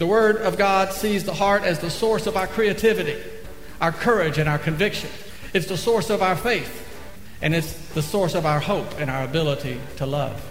The Word of God sees the heart as the source of our creativity, our courage, and our conviction. It's the source of our faith, and it's the source of our hope and our ability to love.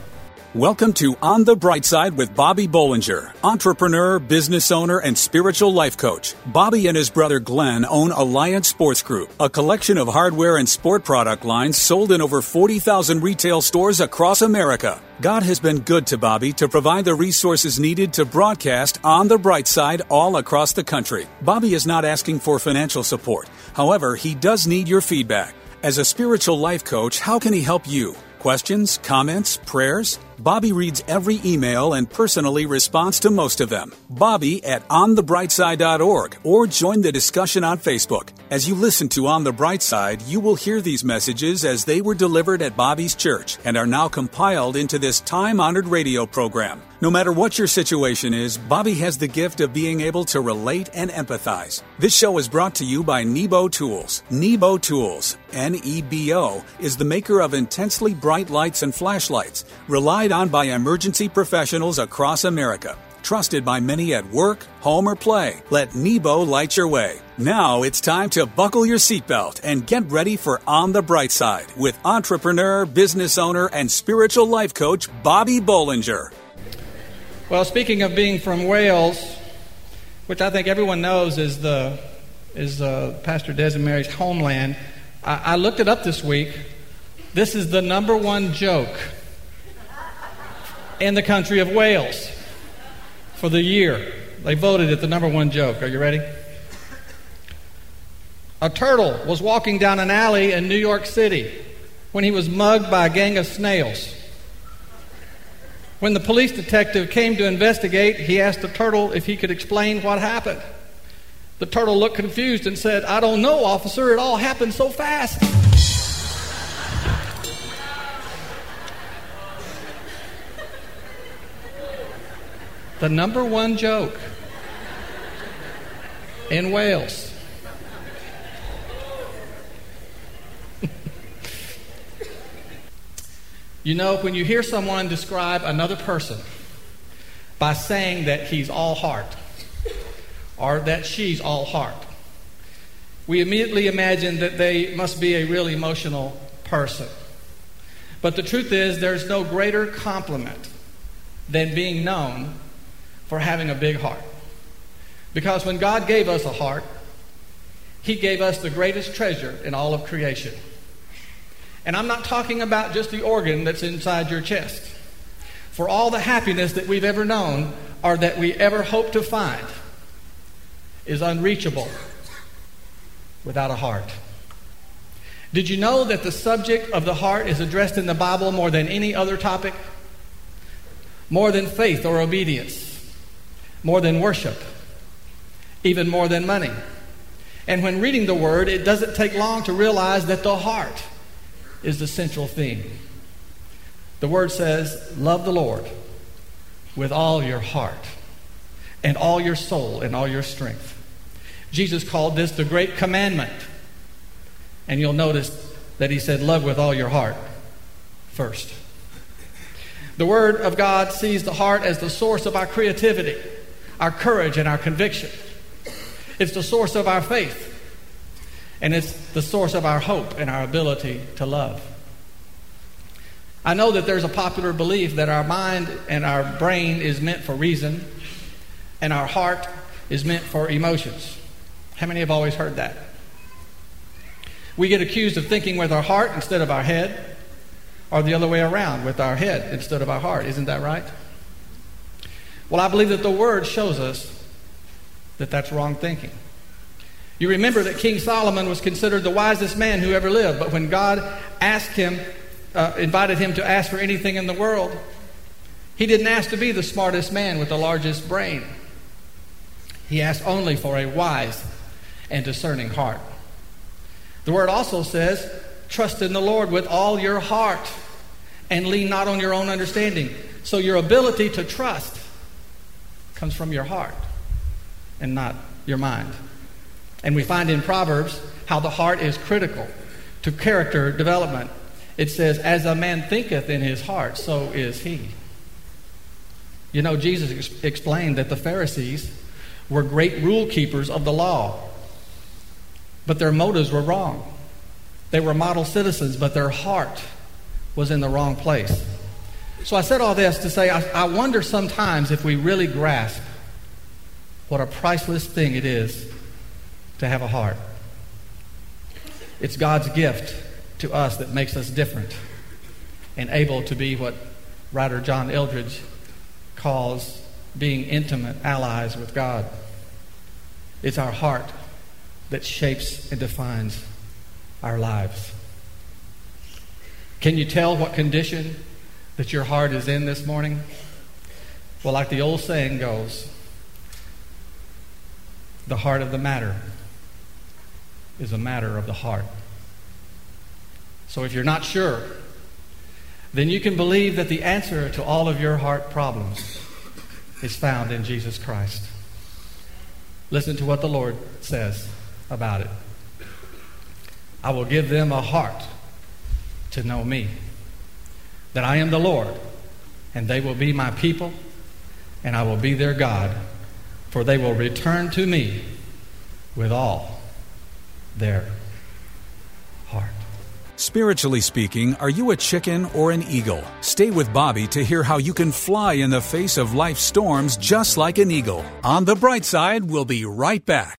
Welcome to On the Bright Side with Bobby Bollinger, entrepreneur, business owner, and spiritual life coach. Bobby and his brother Glenn own Alliance Sports Group, a collection of hardware and sport product lines sold in over 40,000 retail stores across America. God has been good to Bobby to provide the resources needed to broadcast On the Bright Side all across the country. Bobby is not asking for financial support. However, he does need your feedback. As a spiritual life coach, how can he help you? Questions, comments, prayers? Bobby reads every email and personally responds to most of them. Bobby at onthebrightside.org or join the discussion on Facebook. As you listen to On the Bright Side, you will hear these messages as they were delivered at Bobby's church and are now compiled into this time honored radio program. No matter what your situation is, Bobby has the gift of being able to relate and empathize. This show is brought to you by Nebo Tools. Nebo Tools, N E B O, is the maker of intensely bright lights and flashlights, relied on by emergency professionals across America. Trusted by many at work, home, or play. Let Nebo light your way. Now it's time to buckle your seatbelt and get ready for On the Bright Side with entrepreneur, business owner, and spiritual life coach Bobby Bollinger. Well, speaking of being from Wales, which I think everyone knows is the is uh, Pastor Des and Mary's homeland, I, I looked it up this week. This is the number one joke in the country of Wales for the year. They voted it the number one joke. Are you ready? A turtle was walking down an alley in New York City when he was mugged by a gang of snails. When the police detective came to investigate, he asked the turtle if he could explain what happened. The turtle looked confused and said, I don't know, officer. It all happened so fast. The number one joke in Wales. You know, when you hear someone describe another person by saying that he's all heart or that she's all heart, we immediately imagine that they must be a really emotional person. But the truth is, there's no greater compliment than being known for having a big heart. Because when God gave us a heart, He gave us the greatest treasure in all of creation. And I'm not talking about just the organ that's inside your chest. For all the happiness that we've ever known or that we ever hope to find is unreachable without a heart. Did you know that the subject of the heart is addressed in the Bible more than any other topic? More than faith or obedience, more than worship, even more than money. And when reading the Word, it doesn't take long to realize that the heart is the central theme. The word says, Love the Lord with all your heart and all your soul and all your strength. Jesus called this the great commandment. And you'll notice that he said, Love with all your heart first. The Word of God sees the heart as the source of our creativity, our courage, and our conviction. It's the source of our faith. And it's the source of our hope and our ability to love. I know that there's a popular belief that our mind and our brain is meant for reason and our heart is meant for emotions. How many have always heard that? We get accused of thinking with our heart instead of our head, or the other way around, with our head instead of our heart. Isn't that right? Well, I believe that the Word shows us that that's wrong thinking. You remember that King Solomon was considered the wisest man who ever lived, but when God asked him, uh, invited him to ask for anything in the world, he didn't ask to be the smartest man with the largest brain. He asked only for a wise and discerning heart. The word also says, trust in the Lord with all your heart and lean not on your own understanding. So your ability to trust comes from your heart and not your mind. And we find in Proverbs how the heart is critical to character development. It says, As a man thinketh in his heart, so is he. You know, Jesus ex- explained that the Pharisees were great rule keepers of the law, but their motives were wrong. They were model citizens, but their heart was in the wrong place. So I said all this to say I, I wonder sometimes if we really grasp what a priceless thing it is to have a heart. It's God's gift to us that makes us different and able to be what writer John Eldredge calls being intimate allies with God. It's our heart that shapes and defines our lives. Can you tell what condition that your heart is in this morning? Well, like the old saying goes, the heart of the matter is a matter of the heart. So if you're not sure, then you can believe that the answer to all of your heart problems is found in Jesus Christ. Listen to what the Lord says about it. I will give them a heart to know me, that I am the Lord, and they will be my people, and I will be their God, for they will return to me with all their heart. Spiritually speaking, are you a chicken or an eagle? Stay with Bobby to hear how you can fly in the face of life's storms just like an eagle. On the bright side, we'll be right back.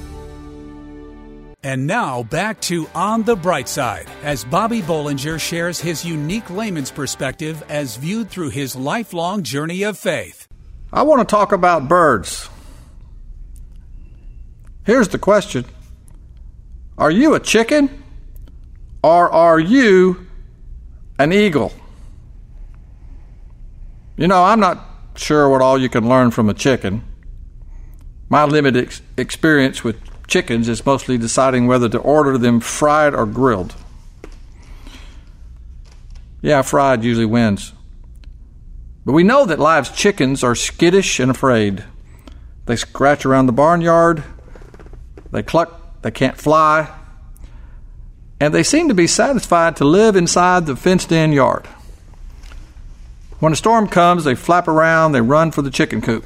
And now back to On the Bright Side as Bobby Bollinger shares his unique layman's perspective as viewed through his lifelong journey of faith. I want to talk about birds. Here's the question Are you a chicken or are you an eagle? You know, I'm not sure what all you can learn from a chicken. My limited ex- experience with chickens is mostly deciding whether to order them fried or grilled. Yeah, fried usually wins. But we know that live chickens are skittish and afraid. They scratch around the barnyard, they cluck, they can't fly, and they seem to be satisfied to live inside the fenced in yard. When a storm comes, they flap around, they run for the chicken coop.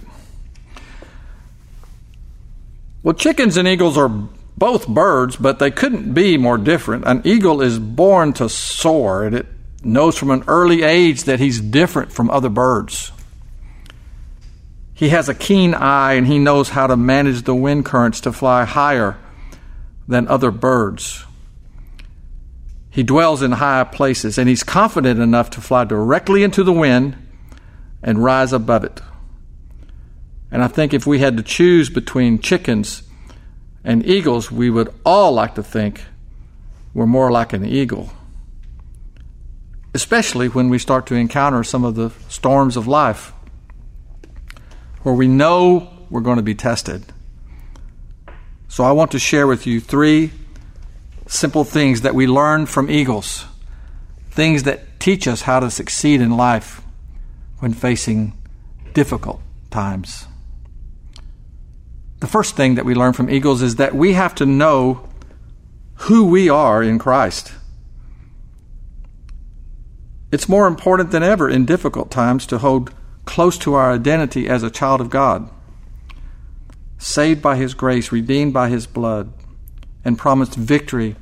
Well, chickens and eagles are both birds, but they couldn't be more different. An eagle is born to soar, and it knows from an early age that he's different from other birds. He has a keen eye and he knows how to manage the wind currents to fly higher than other birds. He dwells in high places and he's confident enough to fly directly into the wind and rise above it. And I think if we had to choose between chickens and eagles, we would all like to think we're more like an eagle. Especially when we start to encounter some of the storms of life where we know we're going to be tested. So I want to share with you three simple things that we learn from eagles, things that teach us how to succeed in life when facing difficult times. The first thing that we learn from eagles is that we have to know who we are in Christ. It's more important than ever in difficult times to hold close to our identity as a child of God, saved by His grace, redeemed by His blood, and promised victory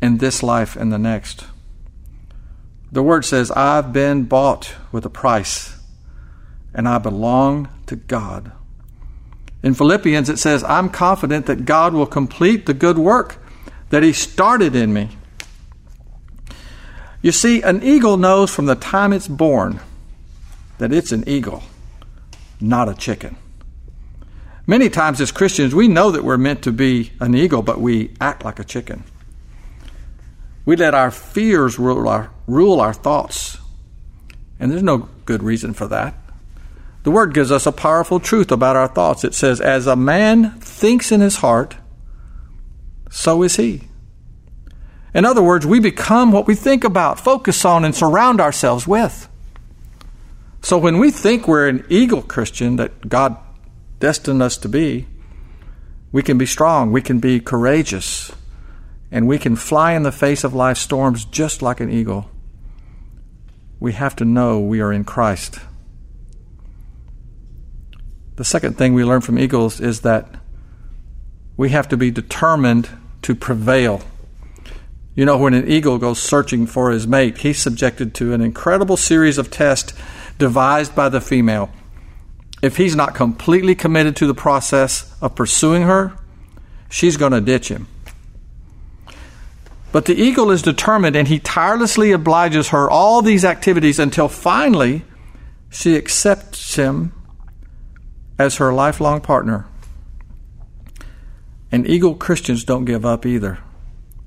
in this life and the next. The Word says, I've been bought with a price, and I belong to God. In Philippians, it says, I'm confident that God will complete the good work that He started in me. You see, an eagle knows from the time it's born that it's an eagle, not a chicken. Many times as Christians, we know that we're meant to be an eagle, but we act like a chicken. We let our fears rule our, rule our thoughts, and there's no good reason for that. The Word gives us a powerful truth about our thoughts. It says, As a man thinks in his heart, so is he. In other words, we become what we think about, focus on, and surround ourselves with. So when we think we're an eagle Christian that God destined us to be, we can be strong, we can be courageous, and we can fly in the face of life's storms just like an eagle. We have to know we are in Christ. The second thing we learn from eagles is that we have to be determined to prevail. You know, when an eagle goes searching for his mate, he's subjected to an incredible series of tests devised by the female. If he's not completely committed to the process of pursuing her, she's going to ditch him. But the eagle is determined and he tirelessly obliges her all these activities until finally she accepts him as her lifelong partner. And eagle Christians don't give up either.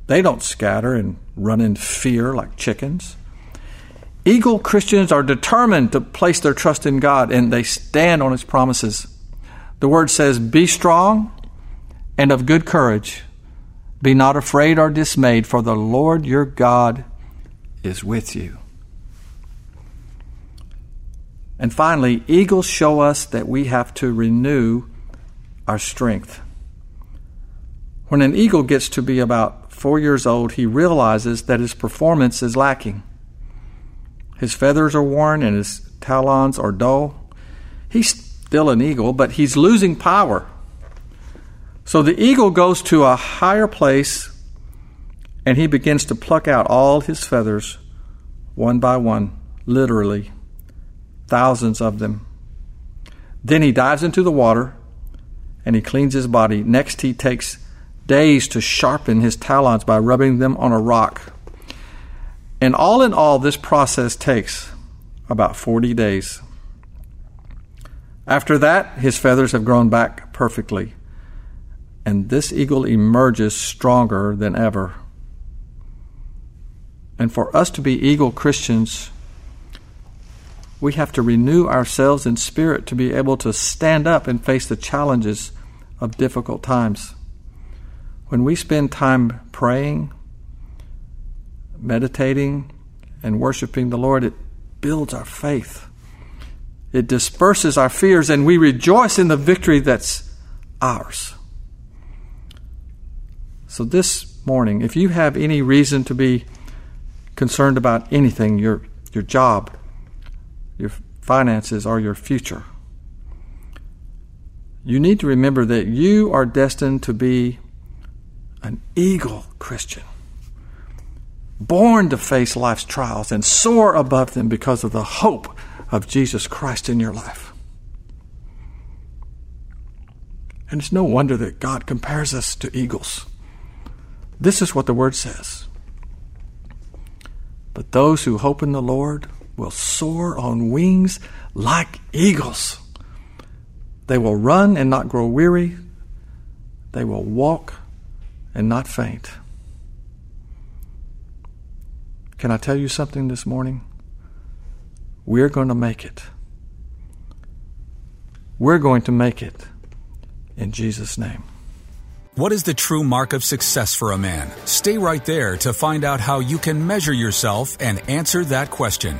They don't scatter and run in fear like chickens. Eagle Christians are determined to place their trust in God and they stand on His promises. The Word says, Be strong and of good courage. Be not afraid or dismayed, for the Lord your God is with you. And finally, eagles show us that we have to renew our strength. When an eagle gets to be about four years old, he realizes that his performance is lacking. His feathers are worn and his talons are dull. He's still an eagle, but he's losing power. So the eagle goes to a higher place and he begins to pluck out all his feathers one by one, literally thousands of them. Then he dives into the water and he cleans his body. Next, he takes days to sharpen his talons by rubbing them on a rock. And all in all, this process takes about 40 days. After that, his feathers have grown back perfectly, and this eagle emerges stronger than ever. And for us to be eagle Christians, we have to renew ourselves in spirit to be able to stand up and face the challenges of difficult times. When we spend time praying, meditating, and worshiping the Lord, it builds our faith. It disperses our fears, and we rejoice in the victory that's ours. So, this morning, if you have any reason to be concerned about anything, your, your job, your finances, are your future. You need to remember that you are destined to be an eagle Christian, born to face life's trials and soar above them because of the hope of Jesus Christ in your life. And it's no wonder that God compares us to eagles. This is what the Word says. But those who hope in the Lord will soar on wings like eagles. They will run and not grow weary. They will walk and not faint. Can I tell you something this morning? We're going to make it. We're going to make it in Jesus' name. What is the true mark of success for a man? Stay right there to find out how you can measure yourself and answer that question.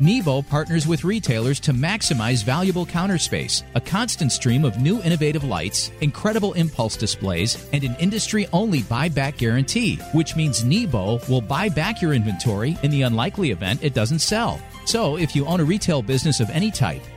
Nebo partners with retailers to maximize valuable counter space, a constant stream of new innovative lights, incredible impulse displays, and an industry only buyback guarantee, which means Nebo will buy back your inventory in the unlikely event it doesn't sell. So, if you own a retail business of any type,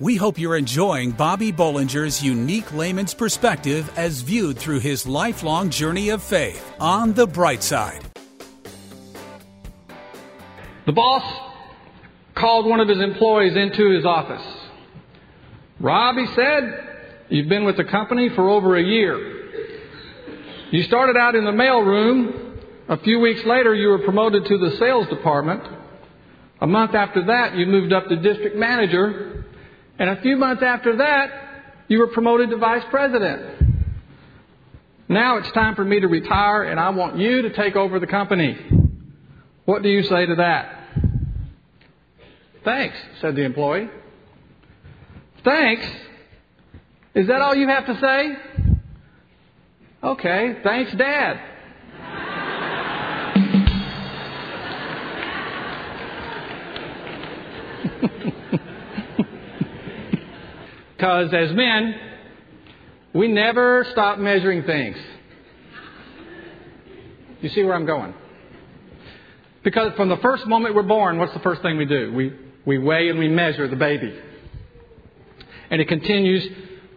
We hope you're enjoying Bobby Bollinger's unique layman's perspective as viewed through his lifelong journey of faith on the bright side. The boss called one of his employees into his office. Rob, he said, you've been with the company for over a year. You started out in the mailroom. A few weeks later, you were promoted to the sales department. A month after that, you moved up to district manager. And a few months after that, you were promoted to vice president. Now it's time for me to retire, and I want you to take over the company. What do you say to that? Thanks, said the employee. Thanks? Is that all you have to say? Okay, thanks, Dad. Because as men, we never stop measuring things. You see where I'm going? Because from the first moment we're born, what's the first thing we do? We, we weigh and we measure the baby. And it continues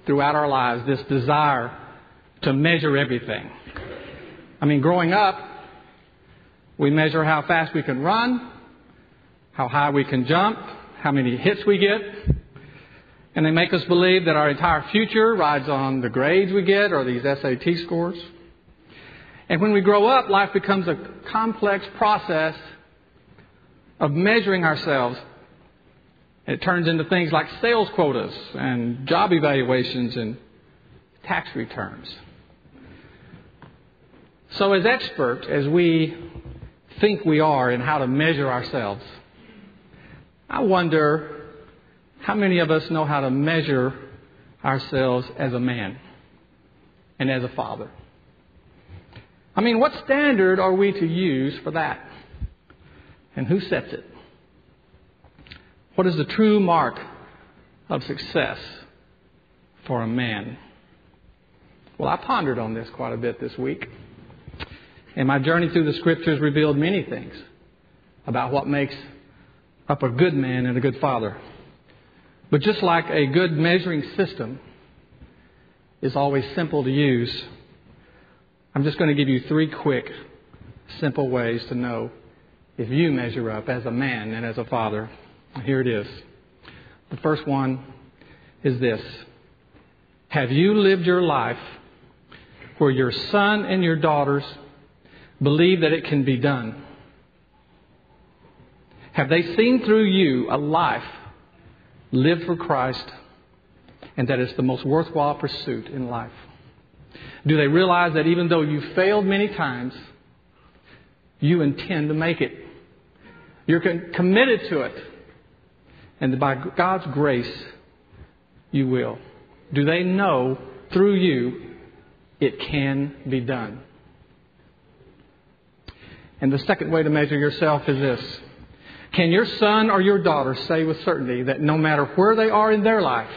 throughout our lives, this desire to measure everything. I mean, growing up, we measure how fast we can run, how high we can jump, how many hits we get. And they make us believe that our entire future rides on the grades we get or these SAT scores. And when we grow up, life becomes a complex process of measuring ourselves. It turns into things like sales quotas and job evaluations and tax returns. So, as expert as we think we are in how to measure ourselves, I wonder how many of us know how to measure ourselves as a man and as a father? I mean, what standard are we to use for that? And who sets it? What is the true mark of success for a man? Well, I pondered on this quite a bit this week. And my journey through the scriptures revealed many things about what makes up a good man and a good father. But just like a good measuring system is always simple to use, I'm just going to give you three quick, simple ways to know if you measure up as a man and as a father. Here it is. The first one is this Have you lived your life where your son and your daughters believe that it can be done? Have they seen through you a life live for Christ, and that it's the most worthwhile pursuit in life? Do they realize that even though you failed many times, you intend to make it? You're committed to it. And by God's grace, you will. Do they know through you it can be done? And the second way to measure yourself is this can your son or your daughter say with certainty that no matter where they are in their life,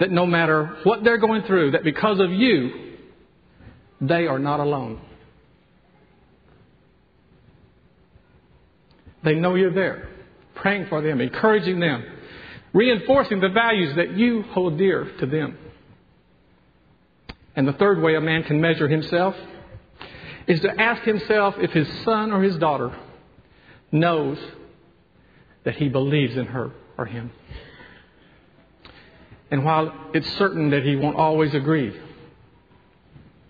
that no matter what they're going through, that because of you, they are not alone? They know you're there, praying for them, encouraging them, reinforcing the values that you hold dear to them. And the third way a man can measure himself is to ask himself if his son or his daughter knows that he believes in her or him. And while it's certain that he won't always agree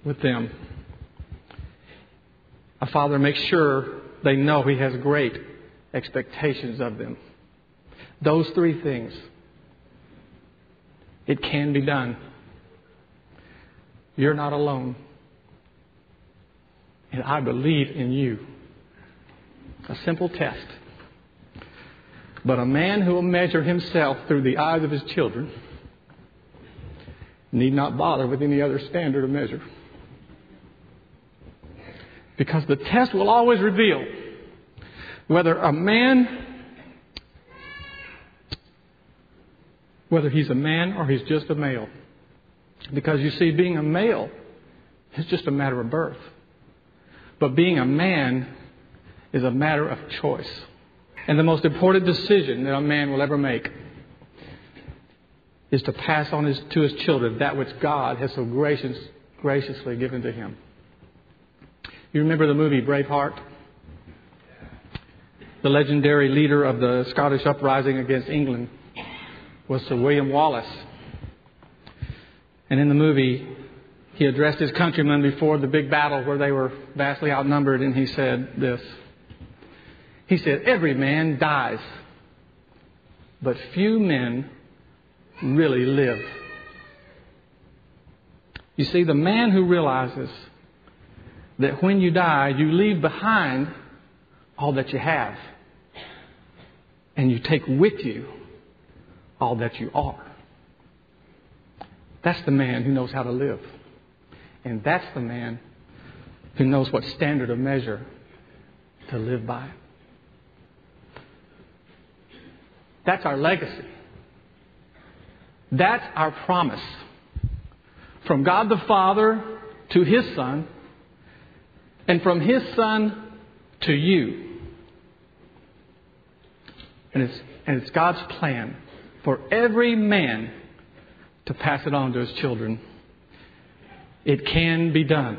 with them, a father makes sure they know he has great expectations of them. Those three things. It can be done. You're not alone. And I believe in you. A simple test. But a man who will measure himself through the eyes of his children need not bother with any other standard of measure. Because the test will always reveal whether a man, whether he's a man or he's just a male. Because you see, being a male is just a matter of birth. But being a man is a matter of choice. And the most important decision that a man will ever make is to pass on his, to his children that which God has so gracious, graciously given to him. You remember the movie Braveheart? The legendary leader of the Scottish uprising against England was Sir William Wallace. And in the movie, he addressed his countrymen before the big battle where they were vastly outnumbered, and he said this. He said, Every man dies, but few men really live. You see, the man who realizes that when you die, you leave behind all that you have, and you take with you all that you are. That's the man who knows how to live. And that's the man who knows what standard of measure to live by. That's our legacy. That's our promise. From God the Father to His Son, and from His Son to you. And it's, and it's God's plan for every man to pass it on to his children. It can be done.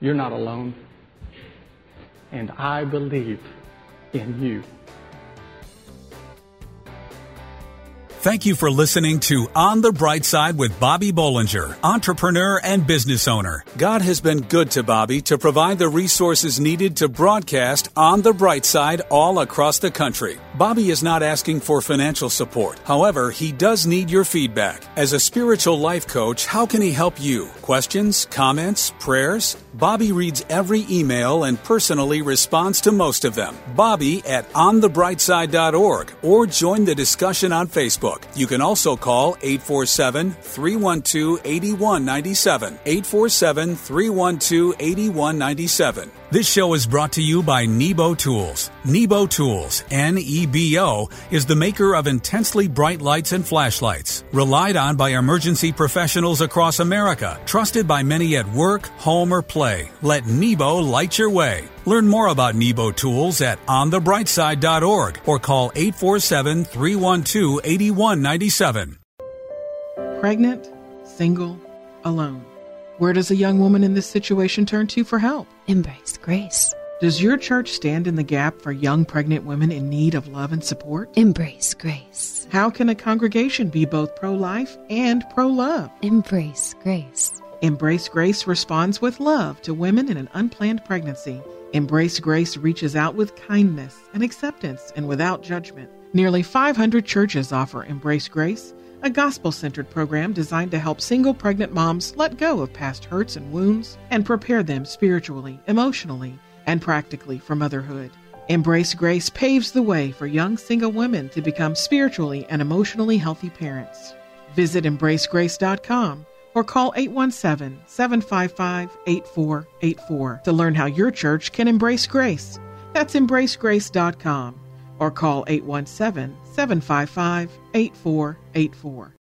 You're not alone. And I believe in you. Thank you for listening to On the Bright Side with Bobby Bollinger, entrepreneur and business owner. God has been good to Bobby to provide the resources needed to broadcast On the Bright Side all across the country. Bobby is not asking for financial support. However, he does need your feedback. As a spiritual life coach, how can he help you? Questions, comments, prayers? Bobby reads every email and personally responds to most of them. Bobby at onthebrightside.org or join the discussion on Facebook. You can also call 847 312 8197. 847 312 8197. This show is brought to you by Nebo Tools. Nebo Tools, N E B O, is the maker of intensely bright lights and flashlights, relied on by emergency professionals across America, trusted by many at work, home, or play. Let Nebo light your way. Learn more about Nebo Tools at onthebrightside.org or call 847 312 8197. Pregnant, single, alone. Where does a young woman in this situation turn to for help? Embrace grace. Does your church stand in the gap for young pregnant women in need of love and support? Embrace grace. How can a congregation be both pro life and pro love? Embrace grace. Embrace Grace responds with love to women in an unplanned pregnancy. Embrace Grace reaches out with kindness and acceptance and without judgment. Nearly 500 churches offer Embrace Grace, a gospel centered program designed to help single pregnant moms let go of past hurts and wounds and prepare them spiritually, emotionally, and practically for motherhood. Embrace Grace paves the way for young single women to become spiritually and emotionally healthy parents. Visit embracegrace.com or call 817 755 8484 to learn how your church can embrace grace. That's embracegrace.com or call 817 755 8484.